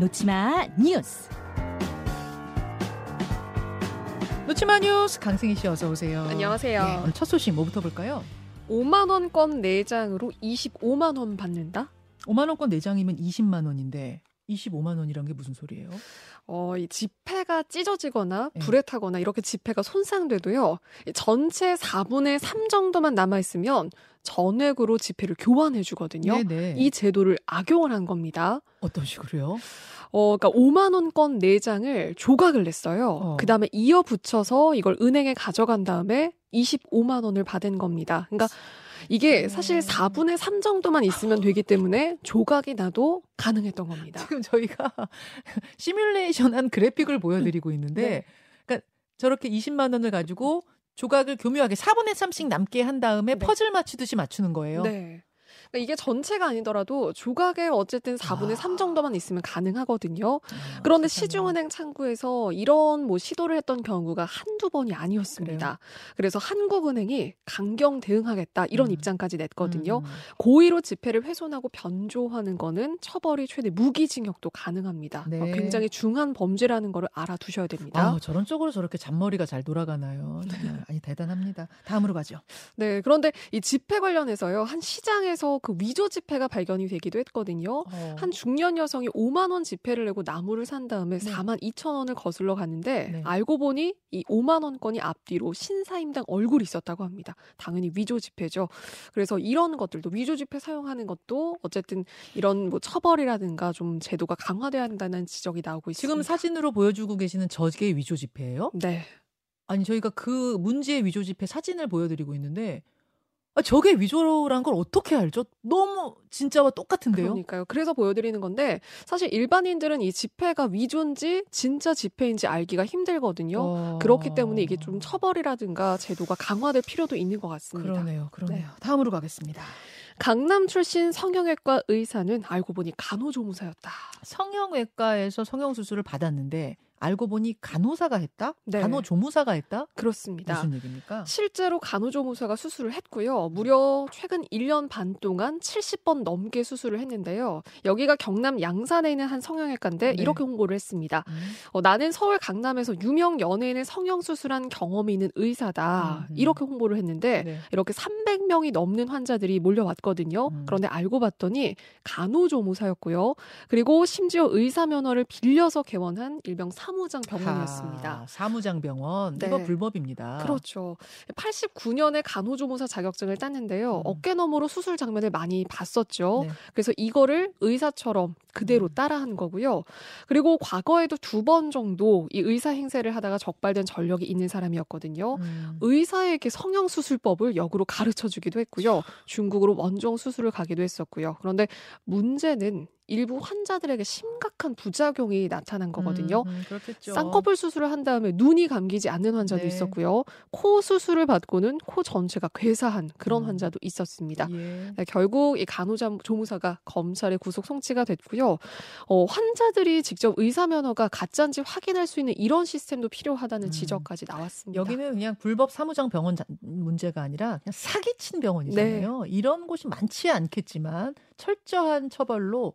놓치마 뉴스. 놓치마 뉴스 강승희 씨 어서 오세요. 안녕하세요. 네, 오늘 첫 소식 뭐부터 볼까요? 5만 원권 4장으로 25만 원 받는다? 5만 원권 4장이면 20만 원인데 25만 원이란 게 무슨 소리예요? 어, 이 지폐가 찢어지거나 네. 불에 타거나 이렇게 지폐가 손상돼도요. 이 전체 4분의 3 정도만 남아 있으면 전액으로 지폐를 교환해 주거든요. 네네. 이 제도를 악용을 한 겁니다. 어떤 식으로요? 어, 그러니까 5만 원권 4장을 조각을 냈어요. 어. 그다음에 이어 붙여서 이걸 은행에 가져간 다음에 25만 원을 받은 겁니다. 그러니까 이게 사실 음. 4분의 3 정도만 있으면 되기 때문에 조각이 나도 가능했던 겁니다. 지금 저희가 시뮬레이션한 그래픽을 보여드리고 있는데, 네. 그러니까 저렇게 20만 원을 가지고 조각을 교묘하게 4분의 3씩 남게 한 다음에 네. 퍼즐 맞추듯이 맞추는 거예요. 네. 그러니까 이게 전체가 아니더라도 조각에 어쨌든 4분의 아. 3 정도만 있으면 가능하거든요. 아, 그런데. 시중은행 창구에서 이런 뭐 시도를 했던 경우가 한두 번이 아니었습니다. 그래서 한국은행이 강경 대응하겠다 이런 음. 입장까지 냈거든요. 음. 고의로 지폐를 훼손하고 변조하는 거는 처벌이 최대 무기징역도 가능합니다. 네. 어, 굉장히 중한 범죄라는 거를 알아두셔야 됩니다. 아, 저런 쪽으로 저렇게 잔머리가 잘 돌아가나요? 아니 대단합니다. 다음으로 가죠. 네, 그런데 이 지폐 관련해서요. 한 시장에서 그 위조 지폐가 발견이 되기도 했거든요. 어. 한 중년 여성이 5만 원 지폐를 내고 나무를 산 다음에 네. 4만 2천 원을 거슬러 갔는데 네. 알고 보니 이 5만 원권이 앞뒤로 신사임당 얼굴이 있었다고 합니다. 당연히 위조 지폐죠. 그래서 이런 것들도 위조 지폐 사용하는 것도 어쨌든 이런 뭐 처벌이라든가 좀 제도가 강화돼야 한다는 지적이 나오고 있습니다. 지금 사진으로 보여주고 계시는 저게 위조 지폐예요? 네. 아니 저희가 그 문제의 위조 지폐 사진을 보여드리고 있는데 아, 저게 위조란 걸 어떻게 알죠? 너무 진짜와 똑같은데요. 그러니까요. 그래서 보여드리는 건데 사실 일반인들은 이 지폐가 위조인지 진짜 지폐인지 알기가 힘들거든요. 어. 그렇기 때문에 이게 좀 처벌이라든가 제도가 강화될 필요도 있는 것 같습니다. 그러네요, 그러네요. 네. 다음으로 가겠습니다. 강남 출신 성형외과 의사는 알고 보니 간호조무사였다. 성형외과에서 성형 수술을 받았는데 알고 보니 간호사가 했다? 네. 간호조무사가 했다? 그렇습니다. 무슨 얘기입니까? 실제로 간호조무사가 수술을 했고요. 무려 최근 1년 반 동안 70번 넘게 수술을 했는데요. 여기가 경남 양산에 있는 한 성형외과인데 네. 이렇게 홍보를 했습니다. 음. 어, 나는 서울 강남에서 유명 연예인의 성형 수술한 경험이 있는 의사다. 음. 이렇게 홍보를 했는데 네. 이렇게 300 명이 넘는 환자들이 몰려왔거든요. 음. 그런데 알고 봤더니 간호조무사였고요. 그리고 심지어 의사 면허를 빌려서 개원한 일명 사무장 병원이었습니다. 아, 사무장 병원 네. 이거 불법입니다. 그렇죠. 89년에 간호조무사 자격증을 땄는데요. 음. 어깨 너머로 수술 장면을 많이 봤었죠. 네. 그래서 이거를 의사처럼 그대로 음. 따라한 거고요. 그리고 과거에도 두 번 정도 이 의사 행세를 하다가 적발된 전력이 있는 사람이었거든요. 음. 의사에게 성형 수술법을 역으로 가르쳐 주기 도 했고요. 중국으로 원정 수술을 가기도 했었고요. 그런데 문제는 일부 환자들에게 심각한 부작용이 나타난 거거든요. 음, 그렇겠죠. 쌍꺼풀 수술을 한 다음에 눈이 감기지 않는 환자도 네. 있었고요. 코 수술을 받고는 코 전체가 괴사한 그런 음. 환자도 있었습니다. 예. 네, 결국 이 간호자 조무사가 검찰에 구속 송치가 됐고요. 어, 환자들이 직접 의사 면허가 가짜인지 확인할 수 있는 이런 시스템도 필요하다는 음. 지적까지 나왔습니다. 여기는 그냥 불법 사무장 병원 자- 문제가 아니라 그냥 사기친 병원이잖아요. 네. 이런 곳이 많지 않겠지만 철저한 처벌로